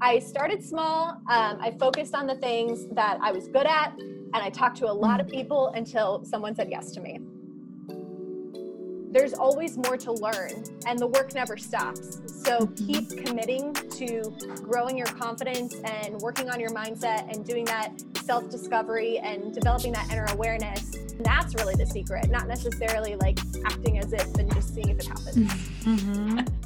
I started small. Um, I focused on the things that I was good at, and I talked to a lot of people until someone said yes to me. There's always more to learn, and the work never stops. So keep committing to growing your confidence and working on your mindset and doing that self discovery and developing that inner awareness. That's really the secret, not necessarily like acting as if and just seeing if it happens. Mm-hmm.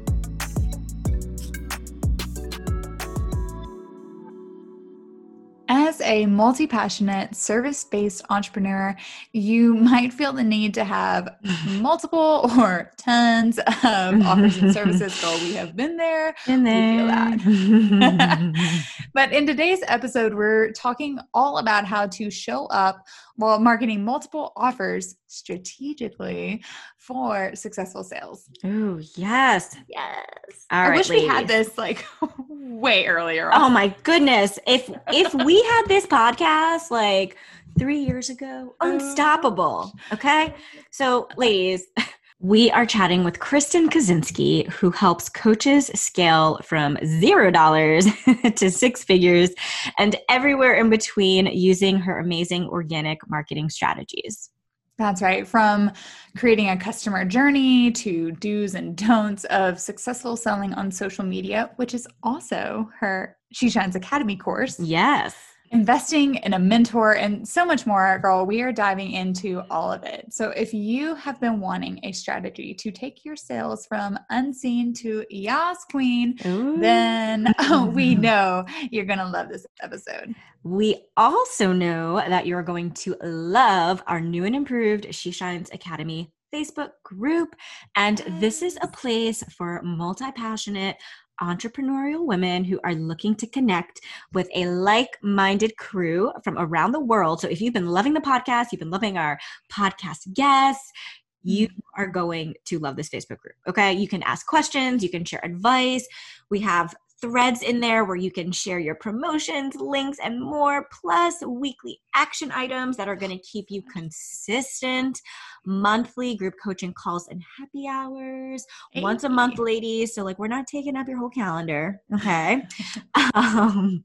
A multi passionate, service based entrepreneur, you might feel the need to have multiple or tons of offers and services. Girl, we have been there. In there. We feel that. but in today's episode, we're talking all about how to show up while marketing multiple offers strategically for successful sales. Oh, yes. Yes. All I right, wish ladies. we had this like way earlier. Oh on. Oh my goodness. If if we had this podcast like 3 years ago, oh. unstoppable. Okay? So, ladies, we are chatting with Kristen Kacinski, who helps coaches scale from zero dollars to six figures and everywhere in between using her amazing organic marketing strategies. That's right. From creating a customer journey to do's and don'ts of successful selling on social media, which is also her She Shines Academy course. Yes investing in a mentor, and so much more, girl. We are diving into all of it. So, if you have been wanting a strategy to take your sales from unseen to Yas Queen, oh, Ooh. then we know you're going to love this episode. We also know that you're going to love our new and improved She Shines Academy Facebook group. And this is a place for multi passionate, entrepreneurial women who are looking to connect with a like minded crew from around the world. So, if you've been loving the podcast, you've been loving our podcast guests, you mm-hmm. are going to love this Facebook group. Okay. You can ask questions, you can share advice. We have threads in there where you can share your promotions, links, and more, plus weekly action items that are going to keep you consistent, monthly group coaching calls and happy hours, once a month, ladies. So, like, we're not taking up your whole calendar, okay? um,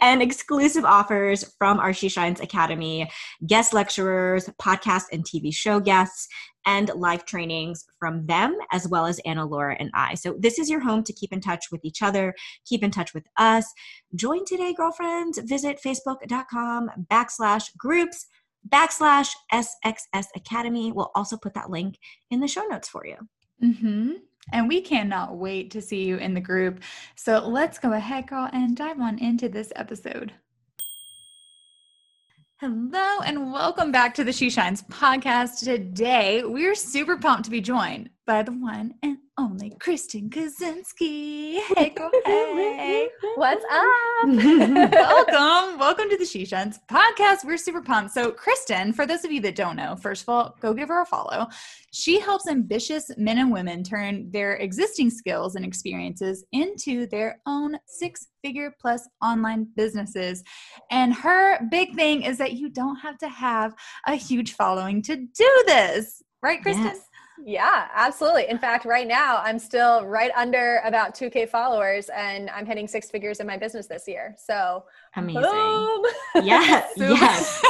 and exclusive offers from our She Shines Academy, guest lecturers, podcast and TV show guests, and live trainings from them, as well as Anna Laura and I. So, this is your home to keep in touch with each other, keep in touch with us. Join today, girlfriends. Visit facebook.com backslash groups backslash SXS Academy. We'll also put that link in the show notes for you. Mm-hmm. And we cannot wait to see you in the group. So let's go ahead, girl, and dive on into this episode. Hello, and welcome back to the She Shines podcast. Today, we're super pumped to be joined by the one and only Kristen Kacinski. Hey, hey. What's up? welcome. Welcome to the She Shines podcast. We're super pumped. So, Kristen, for those of you that don't know, first of all, go give her a follow. She helps ambitious men and women turn their existing skills and experiences into their own six figure plus online businesses. And her big thing is that you don't have to have a huge following to do this. Right, Kristen? Yes. Yeah, absolutely. In fact, right now I'm still right under about 2K followers and I'm hitting six figures in my business this year. So amazing. Boom. Yes. yes.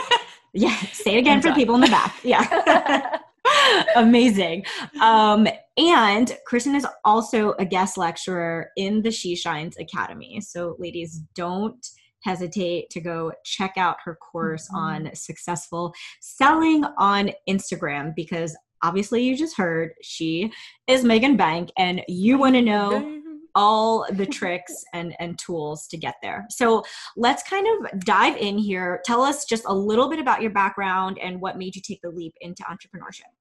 yeah. Say it again for the people in the back. Yeah. amazing. Um, and Kristen is also a guest lecturer in the She Shines Academy. So, ladies, don't hesitate to go check out her course mm-hmm. on successful selling on Instagram because obviously you just heard she is Megan Bank and you want to know all the tricks and and tools to get there. So let's kind of dive in here. Tell us just a little bit about your background and what made you take the leap into entrepreneurship.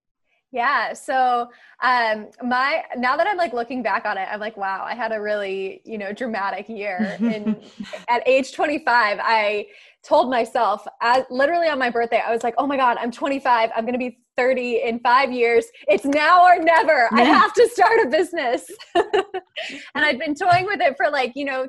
Yeah. So um my now that I'm like looking back on it, I'm like, wow, I had a really, you know, dramatic year. And at age 25, I told myself as literally on my birthday, I was like, oh my God, I'm 25. I'm gonna be 30 in five years. It's now or never. I have to start a business. and I'd been toying with it for like, you know,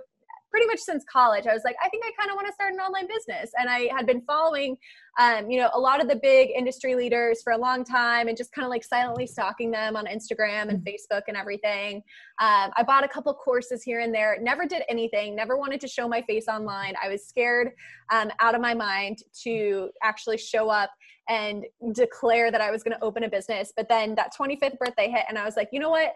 pretty much since college. I was like, I think I kind of want to start an online business. And I had been following, um, you know, a lot of the big industry leaders for a long time and just kind of like silently stalking them on Instagram and mm-hmm. Facebook and everything. Um, I bought a couple courses here and there, never did anything, never wanted to show my face online. I was scared um, out of my mind to actually show up and declare that I was going to open a business. But then that 25th birthday hit, and I was like, you know what?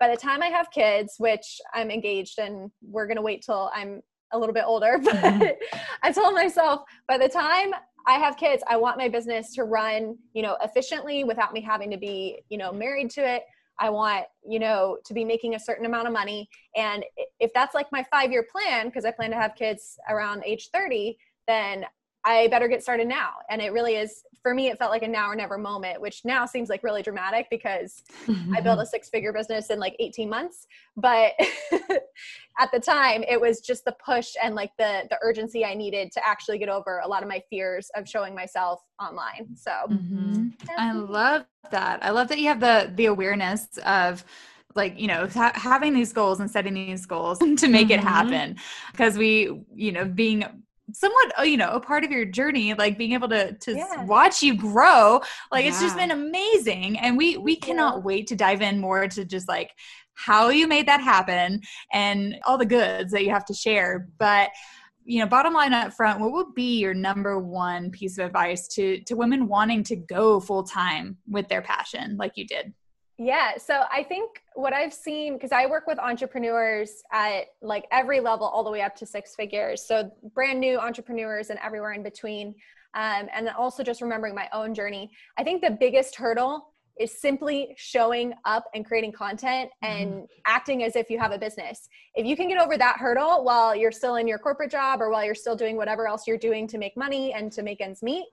By the time I have kids, which I'm engaged and we're going to wait till I'm a little bit older, but mm-hmm. I told myself by the time I have kids, I want my business to run, you know, efficiently without me having to be, you know, married to it. I want, you know, to be making a certain amount of money. And if that's like my five year plan, because I plan to have kids around age 30, then I better get started now. And it really is, for me, it felt like a now or never moment, which now seems like really dramatic because I built a six figure business in like 18 months. But at the time, it was just the push and like the, the urgency I needed to actually get over a lot of my fears of showing myself online. So mm-hmm. I love that. I love that you have the, the awareness of, like you know ha- having these goals and setting these goals to make mm-hmm. it happen because we you know being somewhat uh, you know a part of your journey like being able to to yeah. watch you grow like yeah. it's just been amazing and we we cannot yeah. wait to dive in more to just like how you made that happen and all the goods that you have to share but you know bottom line up front what would be your number one piece of advice to to women wanting to go full time with their passion like you did yeah. So I think what I've seen, because I work with entrepreneurs at like every level, all the way up to six figures. So brand new entrepreneurs and everywhere in between. Um, and then also just remembering my own journey. I think the biggest hurdle is simply showing up and creating content and mm-hmm. acting as if you have a business. If you can get over that hurdle while you're still in your corporate job or while you're still doing whatever else you're doing to make money and to make ends meet,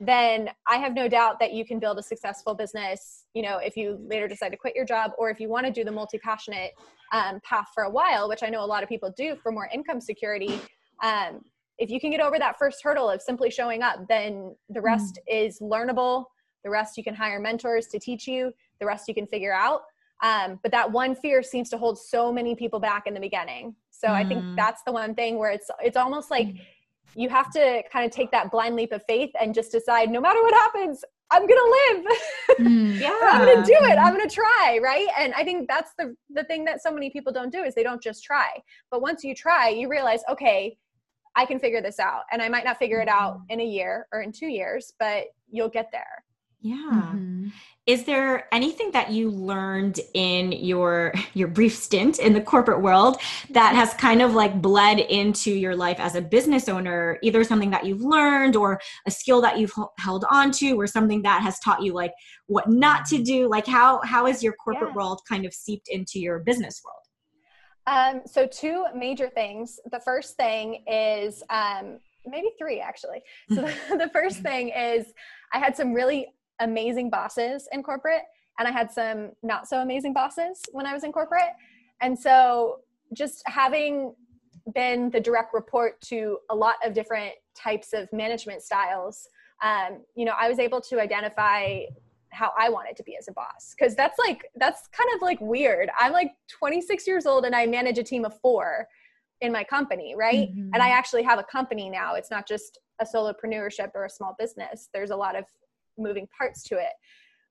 then I have no doubt that you can build a successful business. You know, if you later decide to quit your job, or if you want to do the multi passionate um, path for a while, which I know a lot of people do for more income security. Um, if you can get over that first hurdle of simply showing up, then the mm. rest mm. is learnable. The rest you can hire mentors to teach you. The rest you can figure out. Um, but that one fear seems to hold so many people back in the beginning. So mm. I think mm. that's the one thing where it's it's almost like mm you have to kind of take that blind leap of faith and just decide no matter what happens i'm gonna live. Mm, yeah. i'm gonna do it. I'm gonna try right? And i think that's the the thing that so many people don't do is they don't just try. But once you try you realize okay i can figure this out. And i might not figure it out mm-hmm. in a year or in two years but you'll get there yeah. Mm-hmm. Is there anything that you learned in your your brief stint in the corporate world that has kind of like bled into your life as a business owner, either something that you've learned or a skill that you've held on to or something that has taught you like what not to do? Like how how has your corporate yeah. world kind of seeped into your business world? Um, so two major things. The first thing is um, maybe three actually. So the, the first thing is I had some really amazing bosses in corporate and I had some not so amazing bosses when I was in corporate. And so just having been the direct report to a lot of different types of management styles, um, you know, I was able to identify how I wanted to be as a boss. Cause that's like, that's kind of like weird. I'm like 26 years old and I manage a team of four in my company, right? Mm-hmm. And I actually have a company now. It's not just a solopreneurship or a small business. There's a lot of moving parts to it.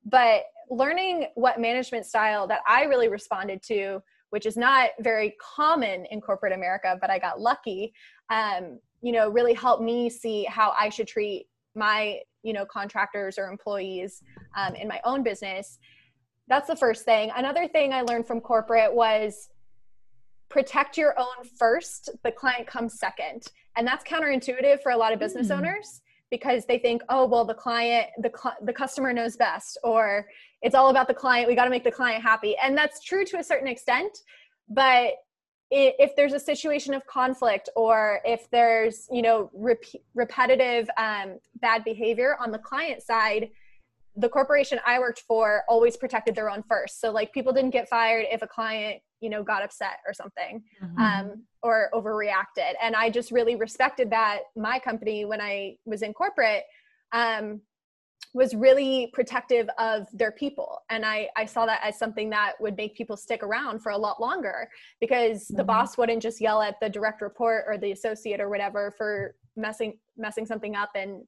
But learning what management style that i really responded to which is not very common in corporate america but i got lucky um, you know really helped me see how i should treat my you know contractors or employees um, in my own business. That's the first thing. Another thing i learned from corporate was protect your own first the client comes second. And that's counterintuitive for a lot of business mm. owners because they think oh well the client the the customer knows best or it's all about the client we got to make the client happy and that's true to a certain extent but if there's a situation of conflict or if there's you know rep- repetitive um, bad behavior on the client side the corporation I worked for always protected their own first. So like people didn't get fired if a client, you know, got upset or something mm-hmm. um, or overreacted. And I just really respected that. My company, when I was in corporate, um, was really protective of their people. And I, I saw that as something that would make people stick around for a lot longer because mm-hmm. the boss wouldn't just yell at the direct report or the associate or whatever for messing messing something up and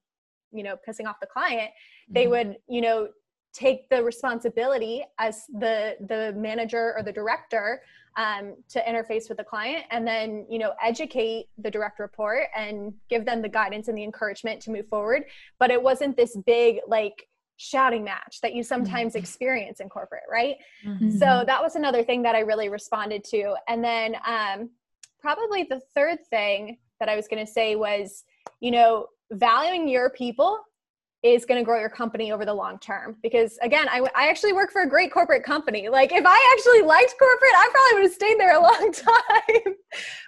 you know pissing off the client mm-hmm. they would you know take the responsibility as the the manager or the director um, to interface with the client and then you know educate the direct report and give them the guidance and the encouragement to move forward but it wasn't this big like shouting match that you sometimes mm-hmm. experience in corporate right mm-hmm. so that was another thing that i really responded to and then um, probably the third thing that i was going to say was you know valuing your people is going to grow your company over the long term. Because again I, I actually work for a great corporate company. Like if i actually liked corporate i probably would have stayed there a long time.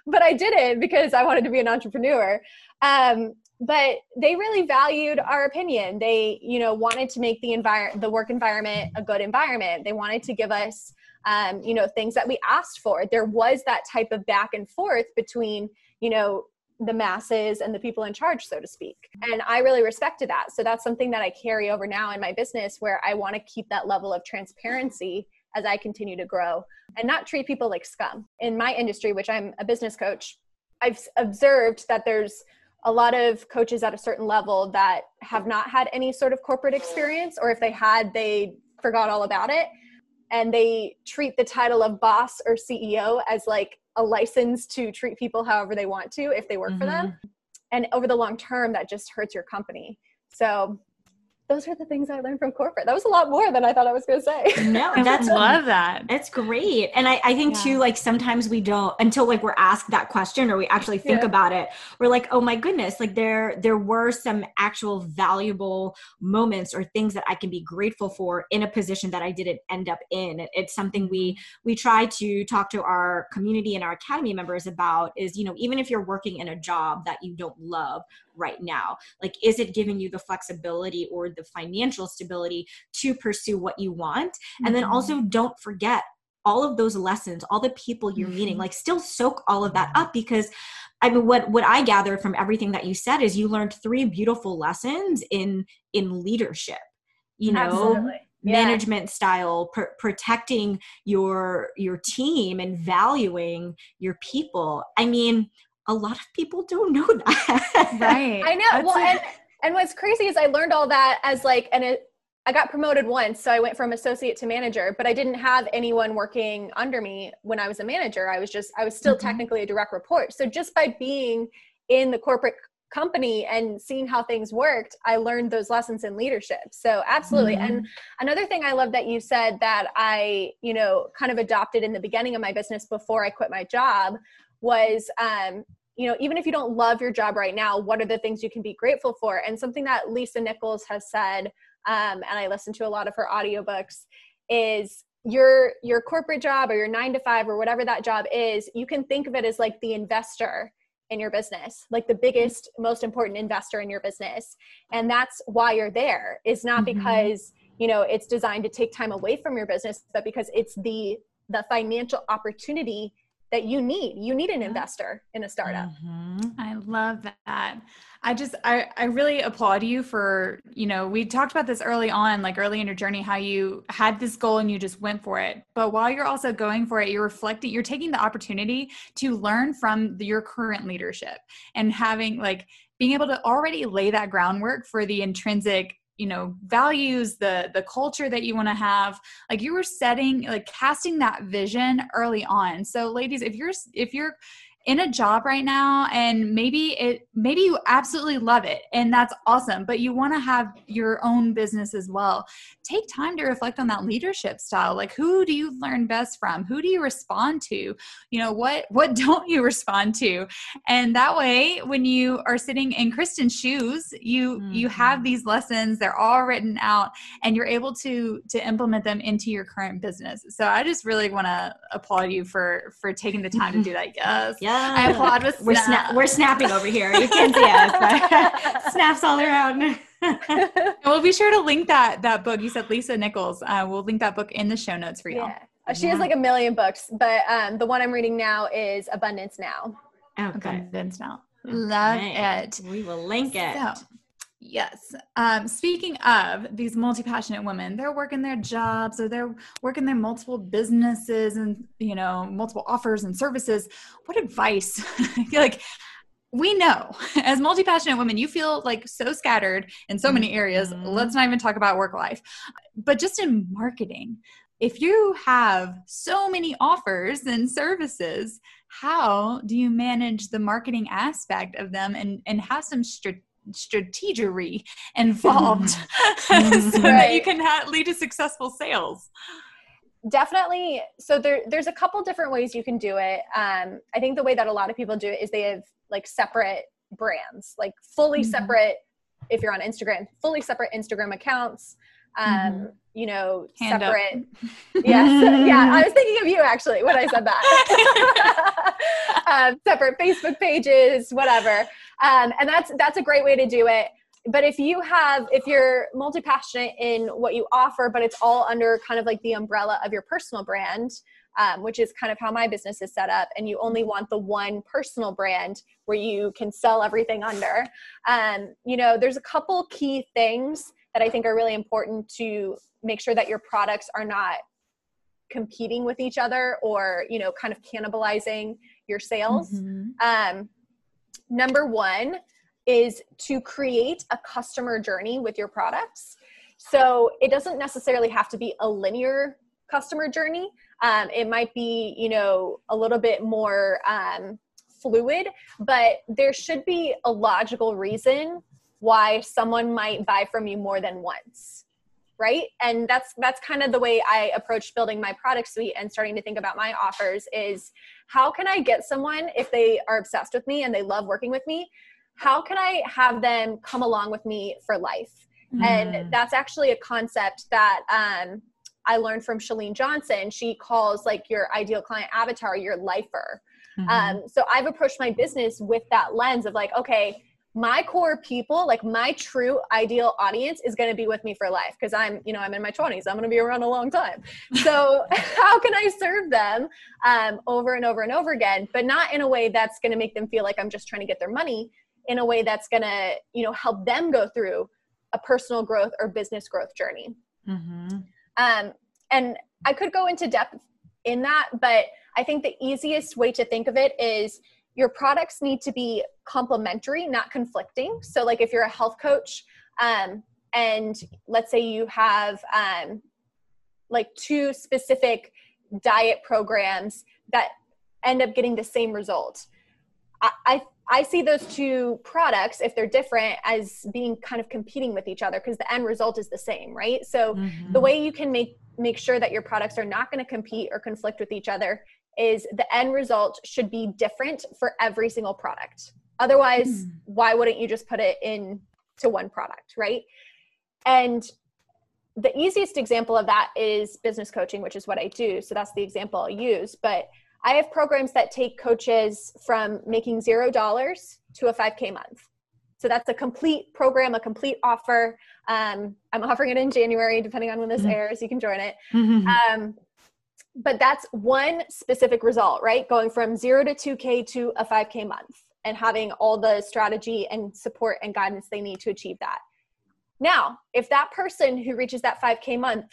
But i didn't because i wanted to be an entrepreneur. Um, but they really valued our opinion. They you know wanted to make the environment the work environment a good environment. They wanted to give us um, you know things that we asked for. There was that type of back and forth between you know the masses and the people in charge, so to speak. And I really respected that. So that's something that I carry over now in my business where I want to keep that level of transparency as I continue to grow and not treat people like scum. In my industry, which I'm a business coach, I've observed that there's a lot of coaches at a certain level that have not had any sort of corporate experience, or if they had, they forgot all about it. And they treat the title of boss or CEO as like a license to treat people however they want to if they work mm-hmm. for them. Mm-hmm. And over the long term, that just hurts your company. So those are the things I learned from corporate. That was a lot more than I thought I was going to say. No, that's love that. It's great. And I, I think yeah. too, like sometimes we don't until like we're asked that question or we actually think yeah. about it. We're like, oh my goodness, like there there were some actual valuable moments or things that I can be grateful for in a position that I didn't end up in. It's something we we try to talk to our community and our academy members about. Is you know even if you're working in a job that you don't love, right now like is it giving you the flexibility or the financial stability to pursue what you want mm-hmm. and then also mm-hmm. don't forget all of those lessons all the people you're mm-hmm. meeting like still soak all of that up because i mean what what i gathered from everything that you said is you learned three beautiful lessons in in leadership you know Absolutely. Yeah. management style pr- protecting your your team and valuing your people i mean a lot of people don't know that. Right. I know. That's well, and, and what's crazy is I learned all that as like, and it, I got promoted once. So I went from associate to manager, but I didn't have anyone working under me when I was a manager. I was just, I was still mm-hmm. technically a direct report. So just by being in the corporate company and seeing how things worked, I learned those lessons in leadership. So absolutely. Mm-hmm. And another thing I love that you said that I, you know, kind of adopted in the beginning of my business before I quit my job was um, you know, even if you don't love your job right now, what are the things you can be grateful for? And something that Lisa Nichols has said, um, and I listen to a lot of her audiobooks, is your your corporate job or your nine to five or whatever that job is, you can think of it as like the investor in your business, like the biggest, most important investor in your business. And that's why you're there. It's not mm-hmm. because you know it's designed to take time away from your business, but because it's the the financial opportunity that you need. You need an investor in a startup. Mm-hmm. I love that. I just I I really applaud you for, you know, we talked about this early on, like early in your journey how you had this goal and you just went for it. But while you're also going for it, you're reflecting, you're taking the opportunity to learn from the, your current leadership and having like being able to already lay that groundwork for the intrinsic you know values the the culture that you want to have like you were setting like casting that vision early on. So ladies if you're if you're in a job right now and maybe it maybe you absolutely love it and that's awesome but you want to have your own business as well. Take time to reflect on that leadership style like who do you learn best from? Who do you respond to? You know what what don't you respond to? And that way when you are sitting in kristen's shoes you mm-hmm. you have these lessons they're all written out and you're able to to implement them into your current business. So i just really want to applaud you for for taking the time to do that yes yeah I applaud with we're, sna- we're snapping over here. You can't see us, but snaps all around. We'll be sure to link that that book. You said Lisa Nichols. Uh, we'll link that book in the show notes for y'all. yeah. Uh, She has like a million books, but um, the one I'm reading now is Abundance Now. Okay. Abundance now. Love Okay. it. We will link it. So, yes. Um, speaking of these multi passionate women, they're working their jobs or they're working their multiple businesses and you know multiple offers and services. What advice? Like we know as multi passionate women, you feel like so scattered in so many areas. Mhm. Let's not even talk about work life, but just in marketing. If you have so many offers and services, how do you manage the marketing aspect of them and, and have some str- strategery involved. So that you can ha- lead to successful sales? definitely. So there there's a couple different ways you can do it. Um i think the way that a lot of people do it is they have like separate brands like fully Mhm. separate if you're on instagram fully separate instagram accounts um Mhm. you know Hand separate yes. Yeah i was thinking of you actually when i said that. Um, separate facebook pages whatever. Um, and that's that's a great way to do it. But if you have if you're multi-passionate in what you offer but it's all under kind of like the umbrella of your personal brand um, which is kind of how my business is set up and you only want the one personal brand where you can sell everything under um, you know there's a couple key things that i think are really important to make sure that your products are not competing with each other or you know kind of cannibalizing your sales Mhm. um, number one is to create a customer journey with your products. So it doesn't necessarily have to be a linear customer journey. Um, it might be, you know, a little bit more um, fluid, but there should be a logical reason why someone might buy from you more than once right and that's that's kind of the way i approached building my product suite and starting to think about my offers is how can i get someone if they are obsessed with me and they love working with me how can i have them come along with me for life Mm-hmm. and that's actually a concept that um, i learned from Chalene Johnson she calls like your ideal client avatar your lifer Mhm. um, so I've approached my business with that lens of like, okay, my core people, like my true ideal audience is going to be with me for life because I'm, you know, I'm in my 20s. I'm going to be around a long time. So how can I serve them um, over and over and over again, but not in a way that's going to make them feel like I'm just trying to get their money, in a way that's going to, you know, help them go through a personal growth or business growth journey. Mhm. Um, and I could go into depth in that, but I think the easiest way to think of it is your products need to be complementary, not conflicting. So, like if you're a health coach, um, and let's say you have um, like two specific diet programs that end up getting the same result. I, I I see those two products, if they're different, as being kind of competing with each other because the end result is the same, right? So Mhm. the way you can make make sure that your products are not going to compete or conflict with each other is the end result should be different for every single product. Otherwise, Hmm. why wouldn't you just put it in to one product, right? And the easiest example of that is business coaching, which is what I do. So that's the example I'll use. But I have programs that take coaches from making zero dollars to a 5K month. So that's a complete program, a complete offer. Um, I'm offering it in January, depending on when this Mhm. airs. You can join it. Mhm. Um, but that's one specific result, right? Going from zero to 2K to a 5K month and having all the strategy and support and guidance they need to achieve that. Now, if that person who reaches that 5K month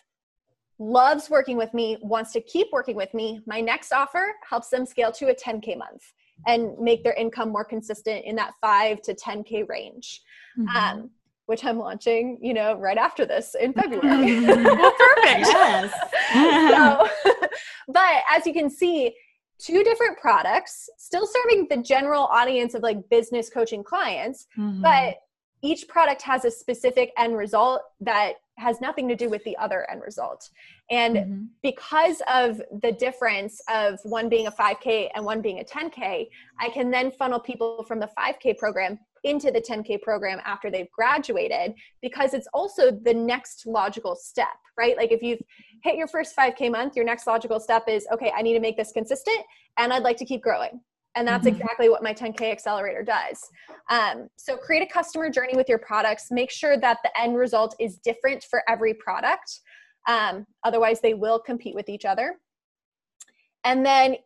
loves working with me, wants to keep working with me, my next offer helps them scale to a 10K month and make their income more consistent in that 5 to 10K range. Mhm. Um, which I'm launching, you know, right after this in February. well, perfect. yes. so, but as you can see, two different products, still serving the general audience of like business coaching clients, Mhm. but each product has a specific end result that has nothing to do with the other end result. And Mhm. because of the difference of one being a 5K and one being a 10K, I can then funnel people from the 5K program into the 10K program after they've graduated because it's also the next logical step, right? Like if you've hit your first 5K month, your next logical step is okay, I need to make this consistent and I'd like to keep growing. And that's Mhm. exactly what my 10K accelerator does. Um, so create a customer journey with your products. Make sure that the end result is different for every product. Um, otherwise, they will compete with each other. And then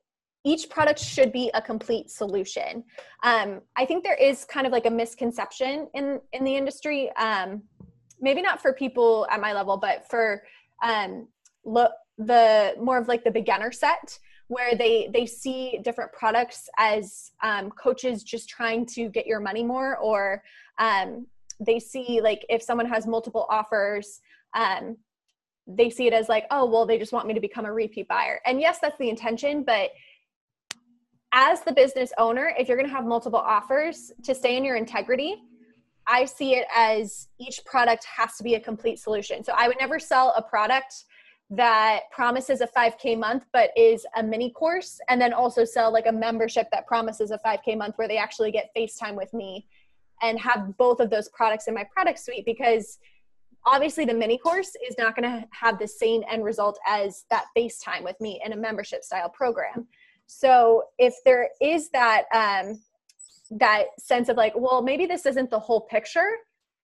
each product should be a complete solution. Um, I think there is kind of like a misconception in in the industry. Um, maybe not for people at my level, but for um, lo- the more of like the beginner set where they they see different products as um, coaches just trying to get your money more or um, they see like if someone has multiple offers um, they see it as like oh well they just want me to become a repeat buyer and yes that's the intention but as the business owner if you're going to have multiple offers to stay in your integrity i see it as each product has to be a complete solution. So i would never sell a product that promises a 5k month but is a mini course and then also sell like a membership that promises a 5k month where they actually get facetime with me and have both of those products in my product suite because obviously the mini course is not going to have the same end result as that facetime with me in a membership style program so if there is that um that sense of like well maybe this isn't the whole picture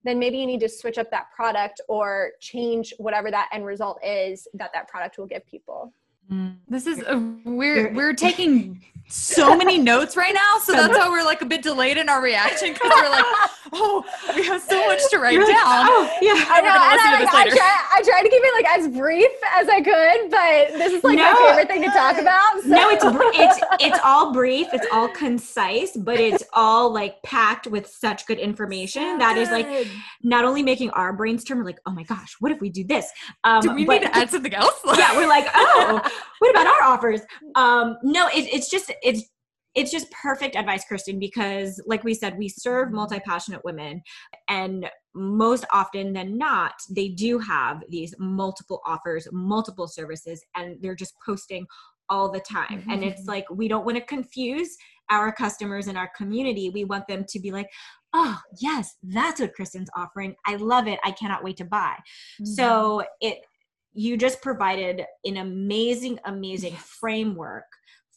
then maybe you need to switch up that product or change whatever that end result is that that product will give people. Mm. This is a we're we're taking so many notes right now, so that's why we're like a bit delayed in our reaction because we're like, oh, we have so much to write down. oh, yeah, I know. I, like, I, try, I try to keep it like as brief as I could, but this is like no, my favorite thing to talk about. So. No, it's it's it's all brief, it's all concise, but it's all like packed with such good information so that good. is like not only making our brains turn. We're like, oh my gosh, what if we do this? Um, do we but, need to add something else? yeah, we're like, oh, what about our offers? Um, no, it, it's just it's it's just perfect advice, Kristen, because like we said, we serve multi passionate women, and most often than not, they do have these multiple offers, multiple services, and they're just posting all the time. Mm-hmm. And it's mm-hmm. like, we don't want to confuse our customers and our community. We want them to be like, oh, yes, that's what Kristen's offering. I love it. I cannot wait to buy. Mm-hmm. So it, you just provided an amazing, amazing framework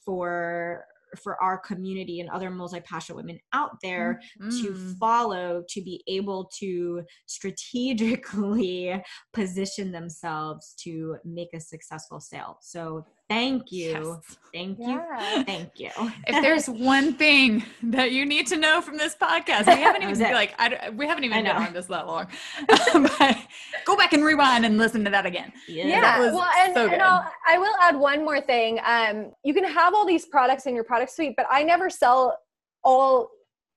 for for our community and other multi-passionate women out there mm-hmm. to follow to be able to strategically position themselves to make a successful sale so Thank you. Yes. Thank you. Yeah. Thank you. If there's one thing that you need to know from this podcast, we haven't even like I, we haven't even been on this that long. but go back and rewind and listen to that again. Yeah. yeah. Well, and, so and I will add one more thing. Um, you can have all these products in your product suite, but I never sell all.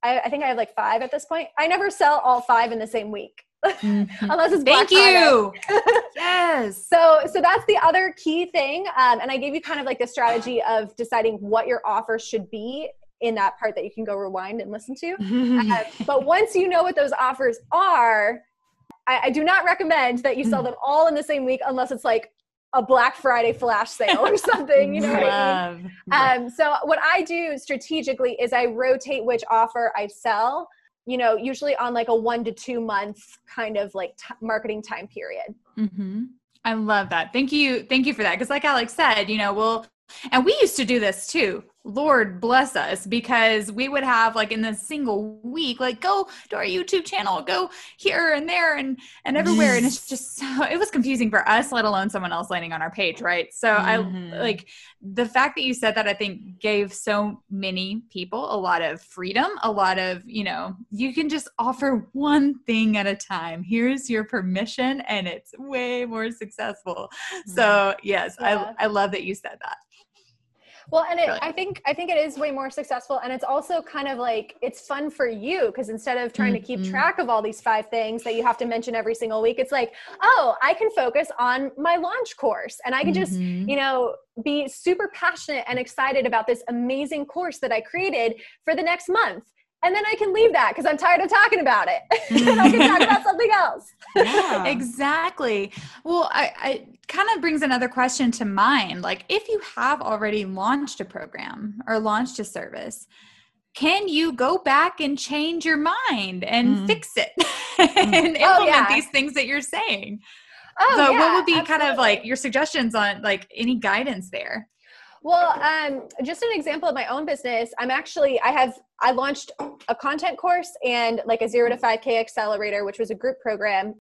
I, I think I have like five at this point. I never sell all five in the same week. Mm-hmm. unless it's Black Thank you. yes. So so that's the other key thing. Um, and I gave you kind of like the strategy of deciding what your offer should be in that part that you can go rewind and listen to. uh, but once you know what those offers are, I, I do not recommend that you sell them all in the same week unless it's like a Black Friday flash sale or something, you know what I mean? Um, so what I do strategically is I rotate which offer I sell you know, usually on like a one to two month kind of like t- marketing time period. Mm-hmm. I love that. Thank you. Thank you for that. Because, like Alex said, you know, we'll, and we used to do this too. Lord bless us because we would have like in a single week, like go to our YouTube channel, go here and there and and everywhere, and it's just so it was confusing for us, let alone someone else landing on our page, right? So mm-hmm. I like the fact that you said that. I think gave so many people a lot of freedom, a lot of you know you can just offer one thing at a time. Here's your permission, and it's way more successful. Mm-hmm. So yes, yeah. I I love that you said that. Well, and it, I think I think it is way more successful, and it's also kind of like it's fun for you because instead of trying mm-hmm. to keep mm-hmm. track of all these five things that you have to mention every single week, it's like, oh, I can focus on my launch course, and I can just mm-hmm. you know be super passionate and excited about this amazing course that I created for the next month and then I can leave that because I'm tired of talking about it. and I can talk about something else. Yeah. exactly. Well, I, I kind of brings another question to mind. Like, if you have already launched a program or launched a service, can you go back and change your mind and mm. fix it and oh, implement oh, yeah. these things that you're saying? Oh, so, yeah, what would be absolutely. kind of like your suggestions on like any guidance there? Well, um, just an example of my own business. I'm actually I have I launched a content course and like a zero to five K accelerator, which was a group program.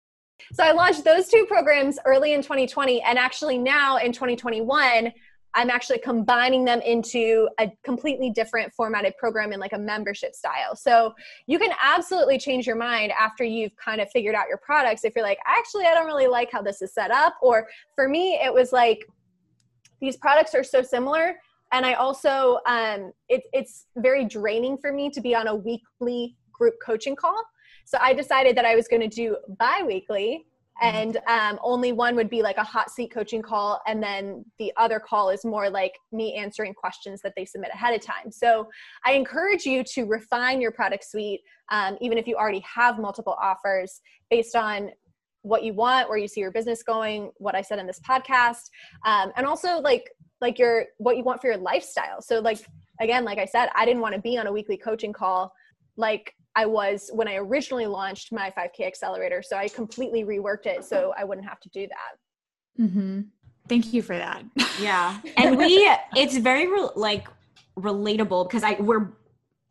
So I launched those two programs early in 2020, and actually now in 2021, I'm actually combining them into a completely different formatted program in like a membership style. So you can absolutely change your mind after you've kind of figured out your products. If you're like, actually, I don't really like how this is set up. Or for me, it was like, these products are so similar. And I also, um, it, it's very draining for me to be on a weekly group coaching call. So I decided that I was going to do bi weekly Mm-hmm. and um, only one would be like a hot seat coaching call and then the other call is more like me answering questions that they submit ahead of time so i encourage you to refine your product suite um, even if you already have multiple offers based on what you want where you see your business going what i said in this podcast um, and also like like your what you want for your lifestyle so like again like i said i didn't want to be on a weekly coaching call like I was when I originally launched my 5K accelerator. So I completely reworked it so I wouldn't have to do that. Mm-hmm. Thank you for that. Yeah. And we, it's very re- like relatable because I, we're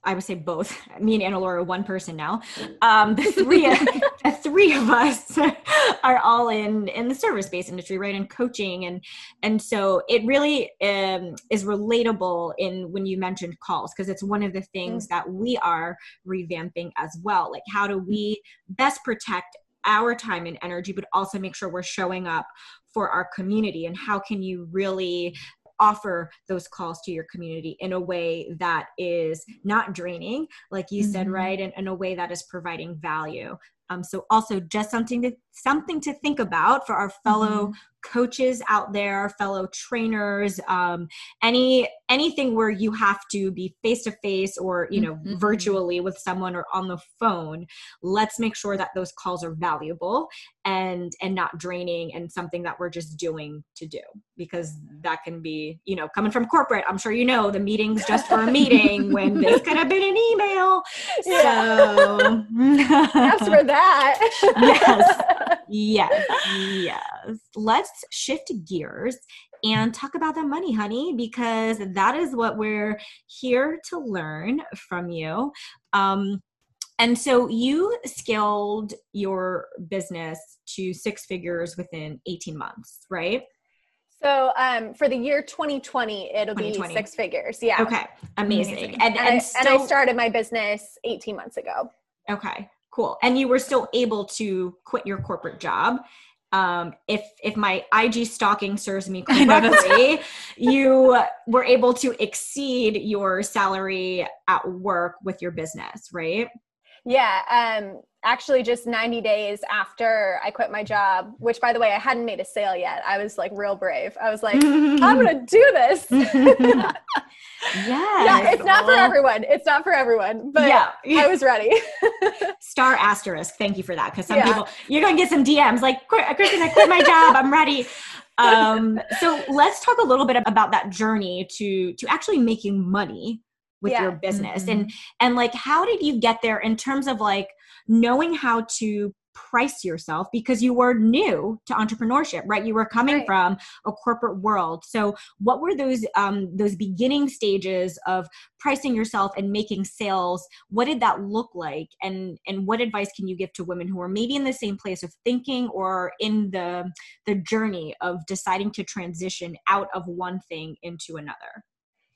I would say both. Me and Anna Laura are one person now. Um, the three, the three of us are all in in the service-based industry, right? And coaching, and and so it really um, is relatable in when you mentioned calls because it's one of the things mm. that we are revamping as well. Like, how do we best protect our time and energy, but also make sure we're showing up for our community and how can you really offer those calls to your community in a way that is not draining, like you mm-hmm. said, right? And in a way that is providing value. Um, so also just something to something to think about for our fellow mm-hmm coaches out there fellow trainers um, any anything where you have to be face to face or you know mm-hmm. virtually with someone or on the phone let's make sure that those calls are valuable and and not draining and something that we're just doing to do because that can be you know coming from corporate i'm sure you know the meeting's just for a meeting when this could have been an email yeah. so that's for that yes yes yes let's shift gears and talk about the money, honey, because that is what we're here to learn from you. Um, and so you scaled your business to six figures within 18 months, right? So um, for the year 2020, it'll 2020. be six figures. Yeah. Okay. Amazing. Amazing. And, and, and, I, still, and I started my business 18 months ago. Okay. Cool. And you were still able to quit your corporate job um, if if my IG stalking serves me correctly, you were able to exceed your salary at work with your business, right? Yeah, um, actually, just 90 days after I quit my job, which by the way, I hadn't made a sale yet. I was like real brave. I was like, I'm gonna do this. yeah, yeah, it's not for everyone. It's not for everyone, but yeah, I was ready. Star asterisk. Thank you for that, because some yeah. people you're gonna get some DMs like, Kristen, I quit my job. I'm ready. Um, so let's talk a little bit about that journey to to actually making money with yeah. your business. Mm-hmm. and and like how did you get there in terms of like knowing how to price yourself? Because you were new to entrepreneurship right? You were coming right. from a corporate world. So what were those um those beginning stages of pricing yourself and making sales? What did that look like? And and what advice can you give to women who are maybe in the same place of thinking or in the the journey of deciding to transition out of one thing into another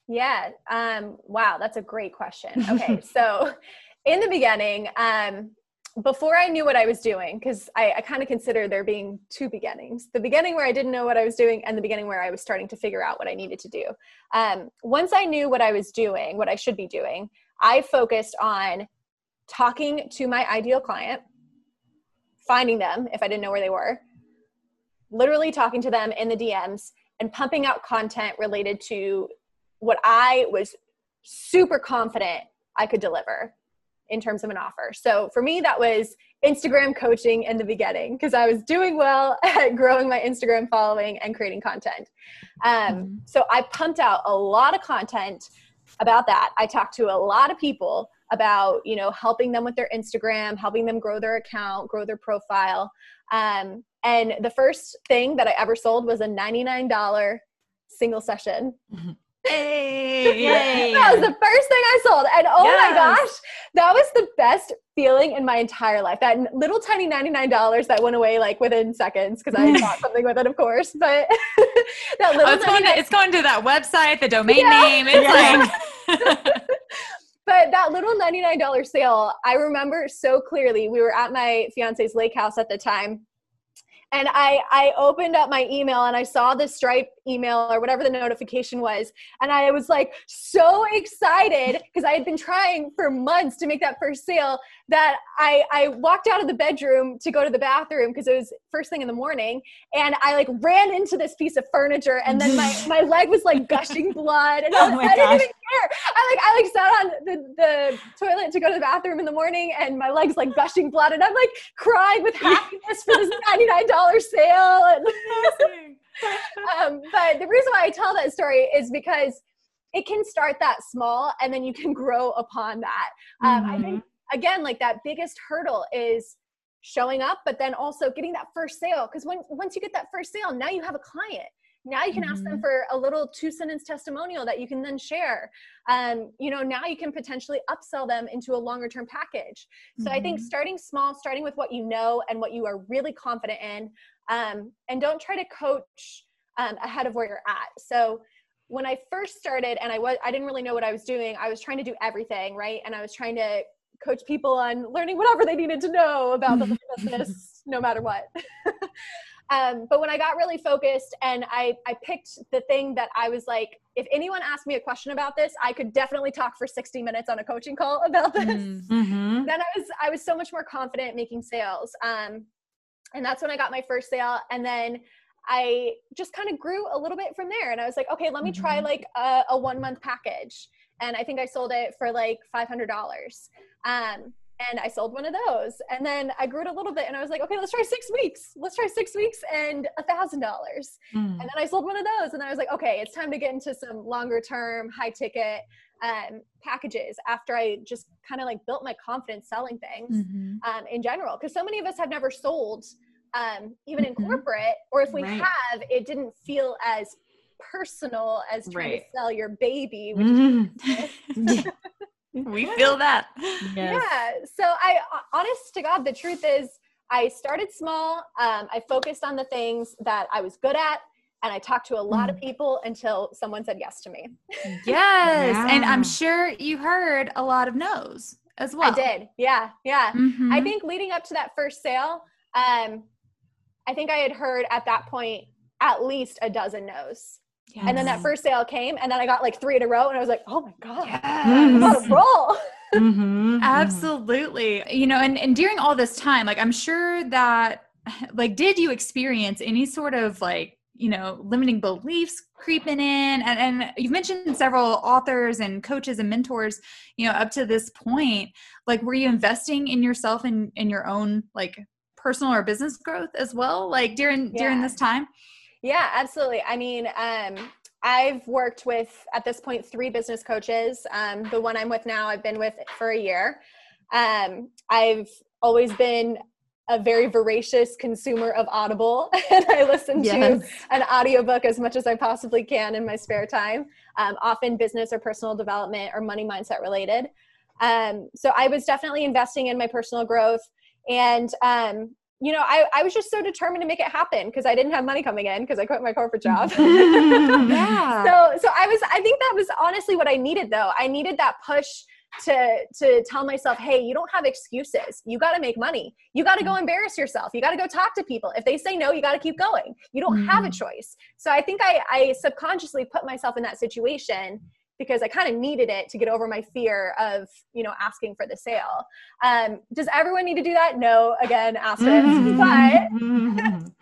yeah. Um, wow, that's a great question. Okay, so in the beginning, um, before I knew what I was doing, because I, I kind of consider there being two beginnings the beginning where I didn't know what I was doing, and the beginning where I was starting to figure out what I needed to do. Um, once I knew what I was doing, what I should be doing, I focused on talking to my ideal client, finding them if I didn't know where they were, literally talking to them in the DMs, and pumping out content related to what I was super confident I could deliver in terms of an offer. So for me, that was Instagram coaching in the beginning because I was doing well at growing my Instagram following and creating content. Um, mm-hmm. So I pumped out a lot of content about that. I talked to a lot of people about you know helping them with their Instagram, helping them grow their account, grow their profile. Um, and the first thing that I ever sold was a ninety nine dollar single session. Mm-hmm Hey, Yay. that was the first thing I sold. And oh Yes. my gosh, that was the best feeling in my entire life. That little tiny $99 that went away like within seconds because I bought something with it, of course. But that little Oh, it's going to it's going to that website, the domain Yeah. name. It's Yeah. like But that little $99 sale, I remember so clearly. We were at my fiance's lake house at the time. And I, I opened up my email and I saw the Stripe email or whatever the notification was. And I was like so excited because I had been trying for months to make that first sale that I, I walked out of the bedroom to go to the bathroom because it was first thing in the morning. And I like ran into this piece of furniture and then my, my leg was like gushing blood. And I, Oh was, my I didn't even care. I like I like sat on the, the toilet to go to the bathroom in the morning and my legs like gushing blood and I'm like crying with happiness for this $99 sale. And, um, but the reason why I tell that story is because it can start that small and then you can grow upon that. Um, I think again, like that biggest hurdle is showing up, but then also getting that first sale. Because when once you get that first sale, now you have a client. Now you can ask them Mhm. for a little two sentence testimonial that you can then share. Um, you know, now you can potentially upsell them into a longer term package. So I think Mhm. starting small, starting with what you know and what you are really confident in, um, and don't try to coach um, ahead of where you're at. So when I first started and I was I didn't really know what I was doing, I was trying to do everything, right? And I was trying to coach people on learning whatever they needed to know about the business, no matter what. um, but when I got really focused and I, I picked the thing that I was like, if anyone asked me a question about this, I could definitely talk for 60 minutes on a coaching call about this Mm. Mm-hmm. then I was I was so much more confident making sales. Um, and that's when I got my first sale. And then I just kind of grew a little bit from there. And I was like, okay, let me try Mhm. like a, a one month package. And I think I sold it for like five hundred dollars. Um, and I sold one of those. And then I grew it a little bit, and I was like, okay, let's try six weeks. Let's try six weeks and a thousand dollars. Mm. And then I sold one of those, and I was like, okay, it's time to get into some longer term, high ticket um, packages after I just kind of like built my confidence selling things Mhm. um, in general. Because so many of us have never sold, um, even in Mhm. corporate, or if we Right. have, it didn't feel as personal as trying Right. to sell your baby. Which Mhm. We feel that. Yes. yeah so i honest to god the truth is i started small um, i focused on the things that i was good at and i talked to a lot of people until someone said yes to me Yes. And I'm sure you heard a lot of no's as well. i did yeah yeah i Mhm. think leading up to that first sale um, i think i had heard at that point at least a dozen no's and then that first sale came and then i got like three in a row and i was like oh my god Yes. i'm on a roll Mhm. Absolutely. You know, and, and during all this time, like I'm sure that like did you experience any sort of like, you know, limiting beliefs creeping in? And and you've mentioned several authors and coaches and mentors, you know, up to this point. Like were you investing in yourself and in your own like personal or business growth as well? Like during during this time? Yeah, absolutely. I mean, um, I've worked with at this point three business coaches. Um, the one I'm with now, I've been with for a year. Um, I've always been a very voracious consumer of Audible, and I listen to an audiobook as much as I possibly can in my spare time, um, often business or personal development or money mindset related. Um, so I was definitely investing in my personal growth. And, um, you know, I, I was just so determined to make it happen because I didn't have money coming in because I quit my corporate job. Yeah. so so i was i think that was honestly what i needed though. I needed that push to to tell myself hey you don't have excuses. You got to make money. You got to go embarrass yourself. You got to go talk to people. If they say no you got to keep going. You don't have a Mhm. choice. So i think i i subconsciously put myself in that situation because i kind of needed it to get over my fear of you know asking for the sale um, does everyone need to do that no again asterisk but Mhm.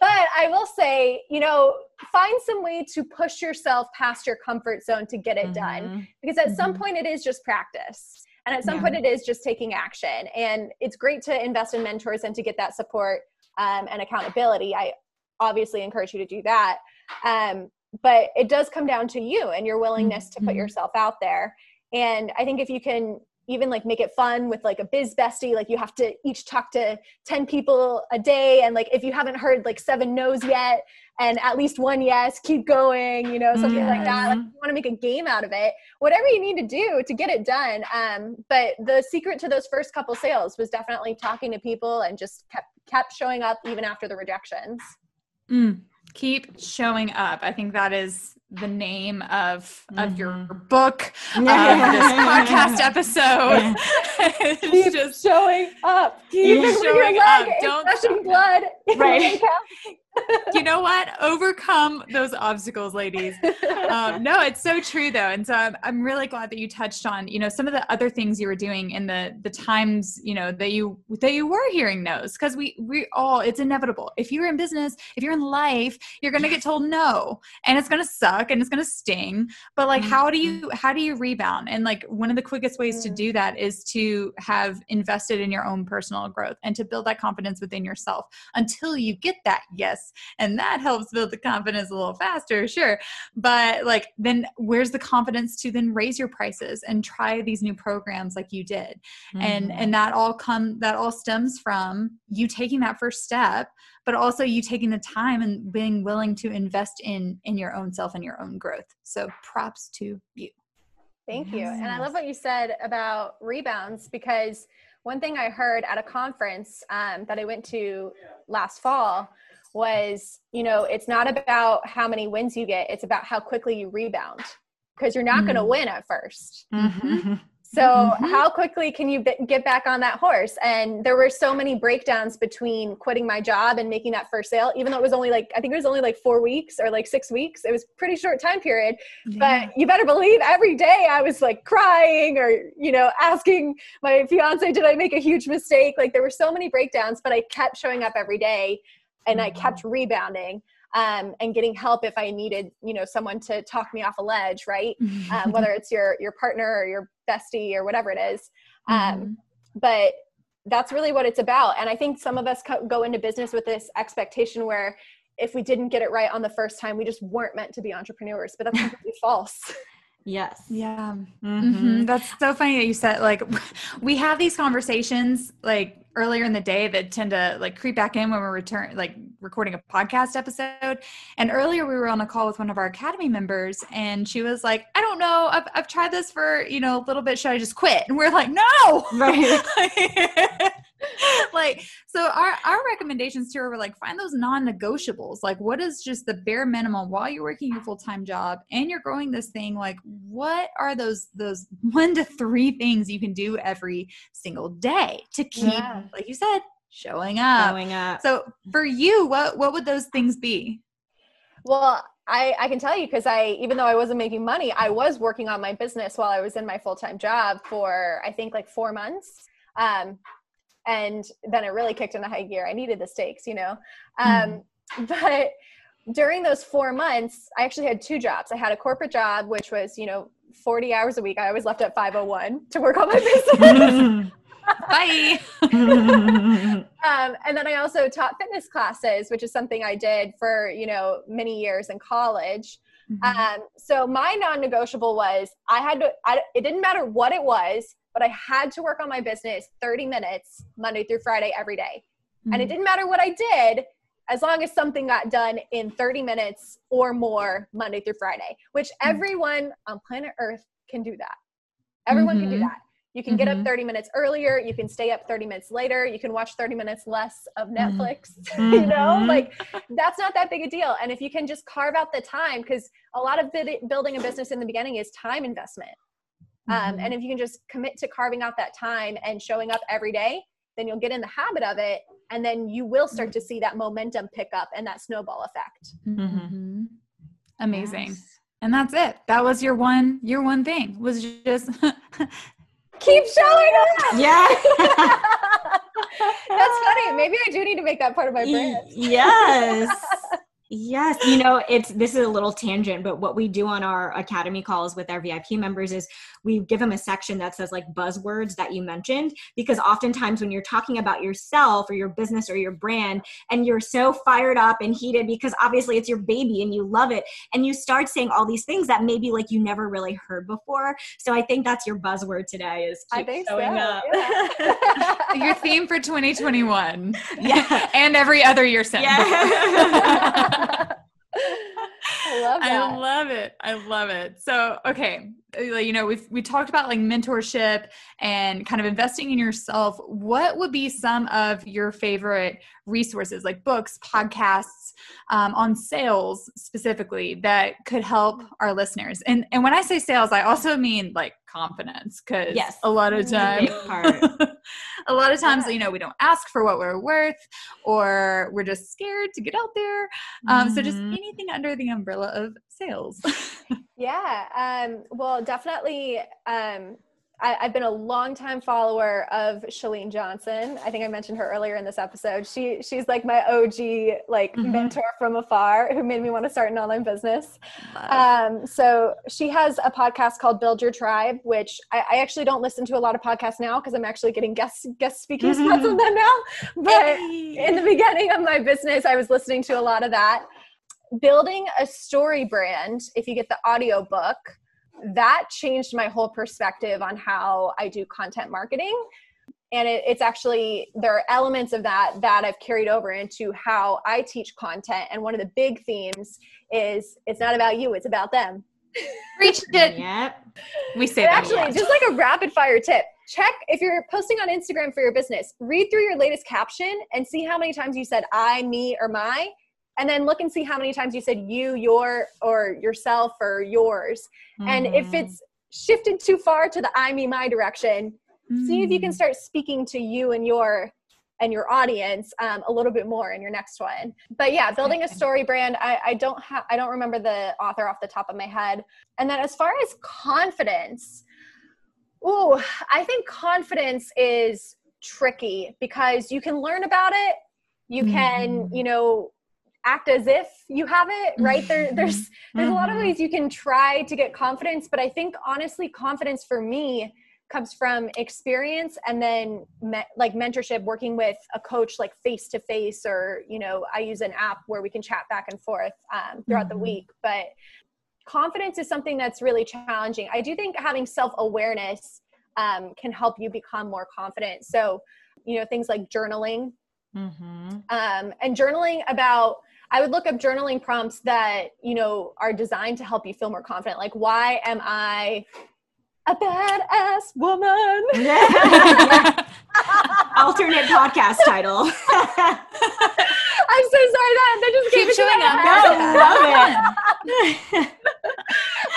but I will say, you know, find some way to push yourself past your comfort zone to get it done. Mhm. Because at some Mhm. point, it is just practice. And at some Yeah. point, it is just taking action. And it's great to invest in mentors and to get that support um, and accountability. I obviously encourage you to do that. Um, but it does come down to you and your willingness to put Mhm. yourself out there. And I think if you can even like make it fun with like a biz bestie like you have to each talk to 10 people a day and like if you haven't heard like seven no's yet and at least one yes keep going you know something like that like Mhm. you want to make a game out of it whatever you need to do to get it done um, but the secret to those first couple sales was definitely talking to people and just kept kept showing up even after the rejections Mm, keep showing up. I think that is the name of of your Mhm. book, of this podcast episode. it's just showing up Keep your showing up. Don't blood Right. You know what? Overcome those obstacles, ladies. um, no, it's so true though, and so I'm, I'm really glad that you touched on you know some of the other things you were doing in the the times you know that you that you were hearing no's because we we all it's inevitable. If you're in business, if you're in life, you're gonna get told no, and it's gonna suck and it's gonna sting. But like, how do you how do you rebound? And like one of the quickest ways to Mm. do that is to have invested in your own personal growth and to build that confidence within yourself until you get that yes and that helps build the confidence a little faster sure but like then where's the confidence to then raise your prices and try these new programs like you did and Mhm. and that all come that all stems from you taking that first step but also you taking the time and being willing to invest in in your own self and your own growth so props to you Thank you. And I love what you said about rebounds because one thing I heard at a conference um, that I went to last fall was, you know, it's not about how many wins you get, it's about how quickly you rebound because you're not going to win at first. Mhm. So, Mhm. how quickly can you b- get back on that horse? And there were so many breakdowns between quitting my job and making that first sale, even though it was only like, I think it was only like four weeks or like six weeks. It was pretty short time period Yeah. but you better believe every day I was like crying or you know asking my fiance did I make a huge mistake like there were so many breakdowns but I kept showing up every day and I kept rebounding um, and getting help if I needed you know someone to talk me off a ledge right? Um, whether it's your your partner or your bestie or whatever it is. Um, Mhm. but that's really what it's about. And i think some of us co- go into business with this expectation where if we didn't get it right on the first time we just weren't meant to be entrepreneurs but that's completely false yes. yeah Mhm. hmm That's so funny that you said like we have these conversations like earlier in the day that tend to like creep back in when we're return like recording a podcast episode. And earlier we were on a call with one of our academy members and she was like, I don't know, I've I've tried this for, you know, a little bit. Should I just quit? And we're like, no. Right. like so our our recommendations to her were like find those non-negotiables like what is just the bare minimum while you're working your full-time job and you're growing this thing like what are those those one to three things you can do every single day to keep Yeah. like you said showing up Showing up. so for you what what would those things be Well, I, I can tell you because I, even though I wasn't making money, I was working on my business while I was in my full time job for I think like four months. Um, and then it really kicked into high gear. I needed the stakes, you know. Um, But during those four months, I actually had two jobs. I had a corporate job, which was, you know, 40 hours a week. I always left at 501 to work on my business. bye um, and then I also taught fitness classes, which is something I did for you know many years in college. Mhm. Um, so my non-negotiable was I had to. I, it didn't matter what it was, but I had to work on my business 30 minutes Monday through Friday every day, and it Mhm. didn't matter what I did. As long as something got done in 30 minutes or more Monday through Friday, which everyone on planet Earth can do that. Everyone can do Mhm. that. You can get up Mhm. 30 minutes earlier. You can stay up 30 minutes later. You can watch 30 minutes less of. Netflix. you know, like that's not that big a deal. And if you can just carve out the time, because a lot of building a business in the beginning is time investment. Um, Mhm. and if you can just commit to carving out that time and showing up every day, then you'll get in the habit of it. And then you will start to see that momentum pick up and that snowball effect. Mhm. amazing Yes. and that's it that was your one your one thing was just Keep showing up. Yeah. That's funny. Maybe I do need to make that part of my brand. yes. Yes, you know, it's this is a little tangent, but what we do on our academy calls with our VIP members is we give them a section that says like buzzwords that you mentioned because oftentimes when you're talking about yourself or your business or your brand and you're so fired up and heated because obviously it's your baby and you love it and you start saying all these things that maybe like you never really heard before. So I think that's your buzzword today is I think so. showing up. yeah. Your theme for 2021. Yeah. and every other year since. Yeah. I love that. I love it. I love it. So, okay, uh, you know, we've we talked about like mentorship and kind of investing in yourself. What would be some of your favorite resources, like books, podcasts, um, on sales specifically, that could help our listeners? And and when I say sales, I also mean like confidence, because Yes. a lot of A time, big part. a lot of times, Yeah. you know, we don't ask for what we're worth, or we're just scared to get out there. Um, so just Mhm. anything under the umbrella of sales. Yeah. Um, well, definitely. Um, I, I've been a longtime follower of Chalene Johnson. I think I mentioned her earlier in this episode. She she's like my OG like Mhm. mentor from afar who made me want to start an online business. Um, so she has a podcast called Build Your Tribe, which I, I actually don't listen to a lot of podcasts now because I'm actually getting guest guest speaking spots on them now. But in the beginning of my business, I was listening to a lot of that. Building a story brand, if you get the audio book, that changed my whole perspective on how I do content marketing. And it, it's actually, there are elements of that that I've carried over into how I teach content. And one of the big themes is it's not about you, it's about them. Preach it. Yep. We say And that. actually, a lot. just like a rapid fire tip, check if you're posting on Instagram for your business, read through your latest caption and see how many times you said I, me, or my, and then look and see how many times you said you, your, or yourself, or yours. And if Mhm. it's shifted too far to the I, me, my direction, see if you can Mm. start speaking to you and your and your audience um, a little bit more in your next one but yeah building a story brand i, I don't have i don't remember the author off the top of my head and then as far as confidence ooh i think confidence is tricky because you can learn about it you can Mhm. you know act as if you have it right there there's there's a lot of Mhm. ways you can try to get confidence but i think honestly confidence for me comes from experience and then me- like mentorship working with a coach like face to face or you know i use an app where we can chat back and forth um, throughout the Mhm. week but confidence is something that's really challenging i do think having self-awareness um, can help you become more confident so you know things like journaling Mhm. um, and journaling about i would look up journaling prompts that you know are designed to help you feel more confident like why am i a badass woman Yeah. Alternate podcast title. i'm so sorry that that just Keep into showing my up. head. love it.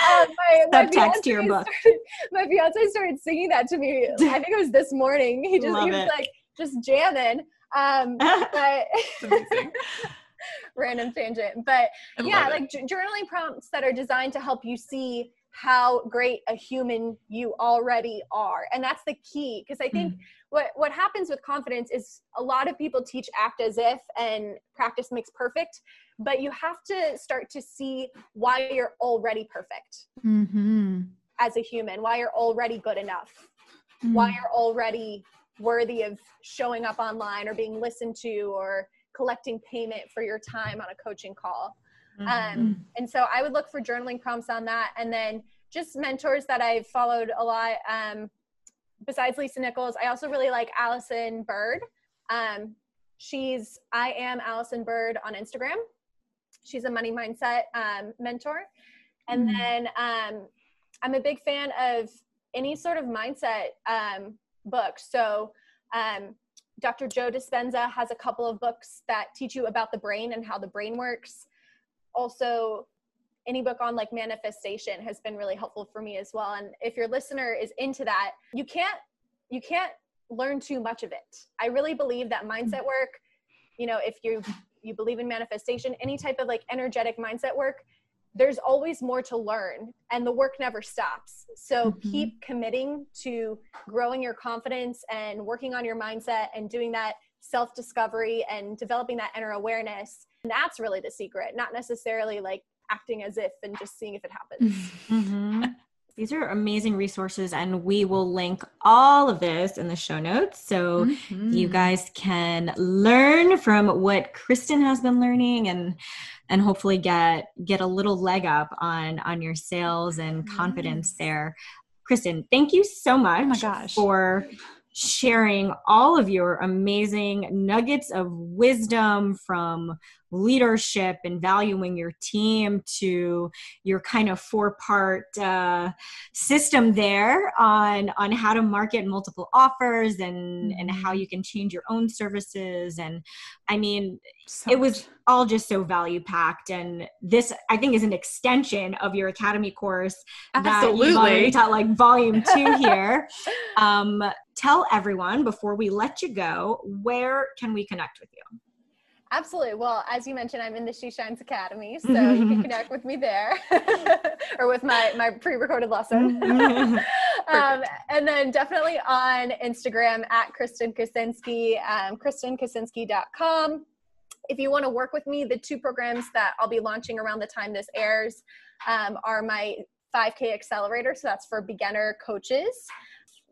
Uh, my, my Subtext to your book. started- my fiance started singing that to me i think it was this morning he just Love he was it. like just jamming um but. Random tangent but yeah it. like j- journaling prompts that are designed to help you see how great a human you already are and that's the key because i think what what happens with confidence is a lot of people teach act as if and practice makes perfect but you have to start to see why you're already perfect Mhm. as a human why you're already good enough why Mm. you're already worthy of showing up online or being listened to or collecting payment for your time on a coaching call Mhm. um, and so I would look for journaling prompts on that. And then just mentors that I've followed a lot. Um, besides Lisa Nichols, I also really like Allyson Byrd. Um, she's, I am Allyson Byrd on Instagram. She's a money mindset um, mentor. And Mm. then um, I'm a big fan of any sort of mindset um, book. So um, Dr. Joe Dispenza has a couple of books that teach you about the brain and how the brain works also any book on like manifestation has been really helpful for me as well and if your listener is into that you can't you can't learn too much of it i really believe that mindset work you know if you you believe in manifestation any type of like energetic mindset work there's always more to learn and the work never stops so Mhm. keep committing to growing your confidence and working on your mindset and doing that self discovery and developing that inner awareness And that's really the secret, not necessarily like acting as if and just seeing if it happens. Mm-hmm. These are amazing resources, and we will link all of this in the show notes so Mm-hmm. you guys can learn from what Kristen has been learning and and hopefully get get a little leg up on on your sales and confidence there. Kristen, thank you so much Oh my gosh. for sharing all of your amazing nuggets of wisdom from leadership and valuing your team to your kind of four part uh, system there on on how to market multiple offers and and how you can change your own services. And i mean So it was all just so value packed and this i think is an extension of your academy course that you've already absolutely. taught like volume two here. Um, tell everyone before we let you go where can we connect with you Absolutely. Well, as you mentioned, I'm in the She Shines Academy, so you can connect with me there or with my, my pre recorded lesson. um, and then definitely on Instagram at Kristen Kacinski, um, KristenKacinski.com. If you want to work with me, the two programs that I'll be launching around the time this airs um, are my 5K Accelerator. So that's for beginner coaches.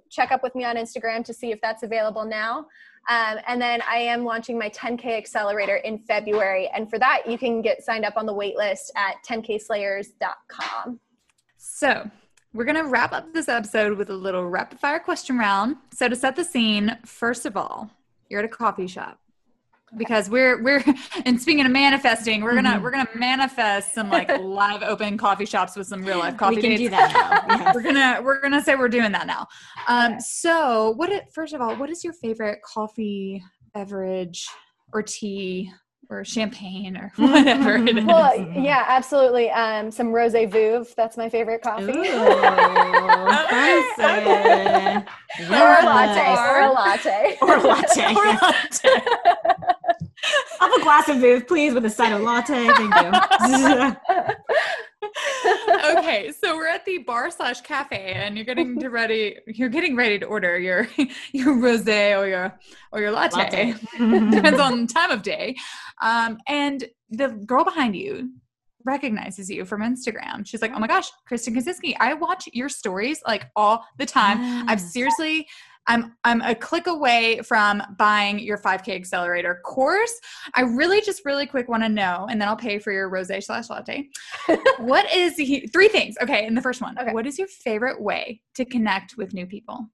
Check up with me on Instagram to see if that's available now. Um, and then I am launching my 10K Accelerator in February. And for that, you can get signed up on the waitlist at 10kslayers.com. So, we're going to wrap up this episode with a little rapid fire question round. So, to set the scene, first of all, you're at a coffee shop because we're we're and speaking of manifesting, we're gonna Mhm. we're gonna manifest some like live open coffee shops with some real life coffee we can dates. do that now yes. We're gonna we're gonna say we're doing that now. Um, so what? It, first of all, what is your favorite coffee beverage or tea or champagne or whatever it is? Well, yeah, absolutely. Um, some Rose Veuve, that's my favorite coffee. Ooh, fancy. or a latte. Or a Or- latte. Or a latte. Or a latte. I'll have a glass of booze, please, with a side of latte. Thank you. okay, so we're at the bar slash cafe, and you're getting to ready. You're getting ready to order your your rosé or your or your latte. Depends on time of day. Um, and the girl behind you recognizes you from Instagram. She's like, "Oh my gosh, Kristen Kacinski, I watch your stories like all the time. I've Yes. seriously." I'm I'm a click away from buying your 5K accelerator course. I really just really quick want to know, and then I'll pay for your rosé slash latte. what is the three things? Okay, in the first one, Okay. what is your favorite way to connect with new people?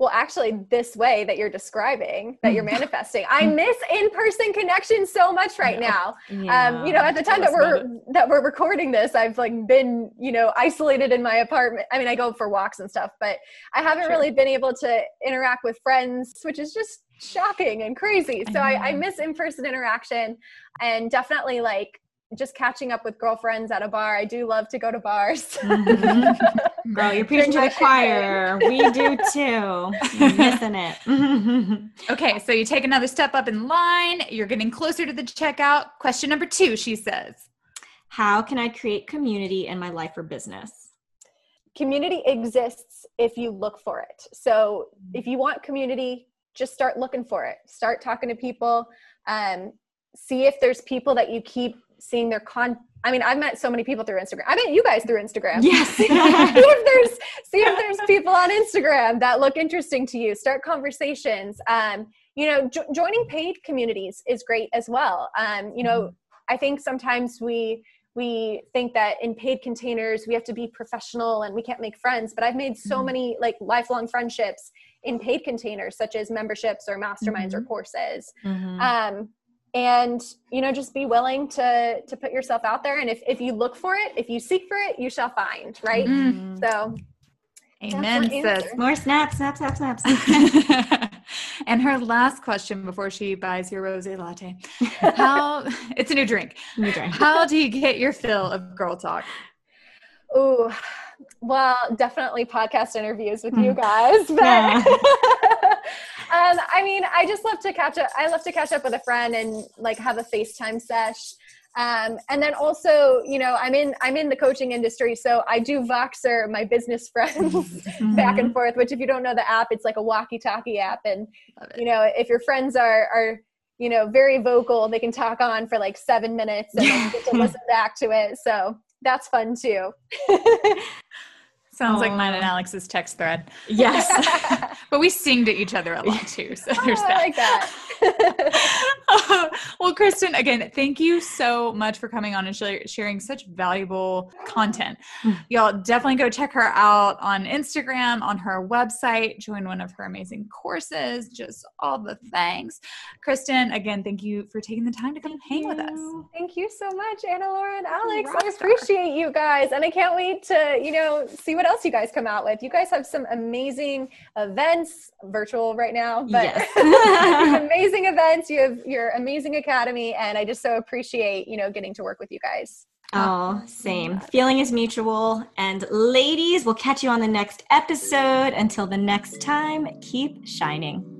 Well, actually, this way that you're describing, that you're manifesting, I miss in-person connection so much right now. Um, you know, at the time that we're that we're recording this, I've like been, you know, isolated in my apartment. I mean, I go for walks and stuff, but I haven't Sure. really been able to interact with friends, which is just shocking and crazy. So I, I know. miss in-person interaction and definitely like just catching up with girlfriends at a bar. I do love to go to bars. Mhm. Girl, you're preaching to the choir. We do too. You're missing it. Okay, so you take another step up in line. You're getting closer to the checkout. Question number two, she says. How can I create community in my life or business? community exists if you look for it. So if you want community, just start looking for it. Start talking to people. Um, see if there's people that you keep seeing their con. I mean, I've met so many people through Instagram. I met you guys through Instagram. Yes. see if there's see if there's people on Instagram that look interesting to you. Start conversations. Um, you know, jo- joining paid communities is great as well. Um, you know, I think sometimes we we think that in paid containers we have to be professional and we can't make friends. But I've made so Mhm. many like lifelong friendships in paid containers, such as memberships or masterminds or courses Mhm. um, and you know just be willing to to put yourself out there and if, if you look for it if you seek for it you shall find right Mhm. so Amen, my sis. More snaps, snaps snaps snaps. and her last question before she buys your rosé latte. How it's a new drink. New drink. How do you get your fill of girl talk? oh well definitely podcast interviews with you Mm. guys but Yeah. um, i mean i just love to catch up i love to catch up with a friend and like have a facetime sesh um, and then also you know i'm in i'm in the coaching industry so i do voxer my business friends back and forth which if you don't know the app it's like a walkie talkie app and you know if your friends are are you know, very vocal. They can talk on for like seven minutes and then get to listen back to it. So that's fun too. Sounds like mine and Alex's text thread. Yes. but we sing to each other a lot too. So there's Oh, I like that. well, Kristen, again, thank you so much for coming on and share, sharing such valuable content. Mm. Y'all definitely go check her out on Instagram, on her website, join one of her amazing courses, just all the things. Kristen, again, thank you for taking the time to come hang with us. Thank you so much, Anna Laura and Alex. I appreciate you guys. And I can't wait to, you know, see what else you guys come out with. You guys have some amazing events, virtual right now, but Yes. amazing events. You have your amazing academy. And I just so appreciate, you know, getting to work with you guys. Oh, same. Feeling is mutual. And ladies, we'll catch you on the next episode. Until the next time, keep shining.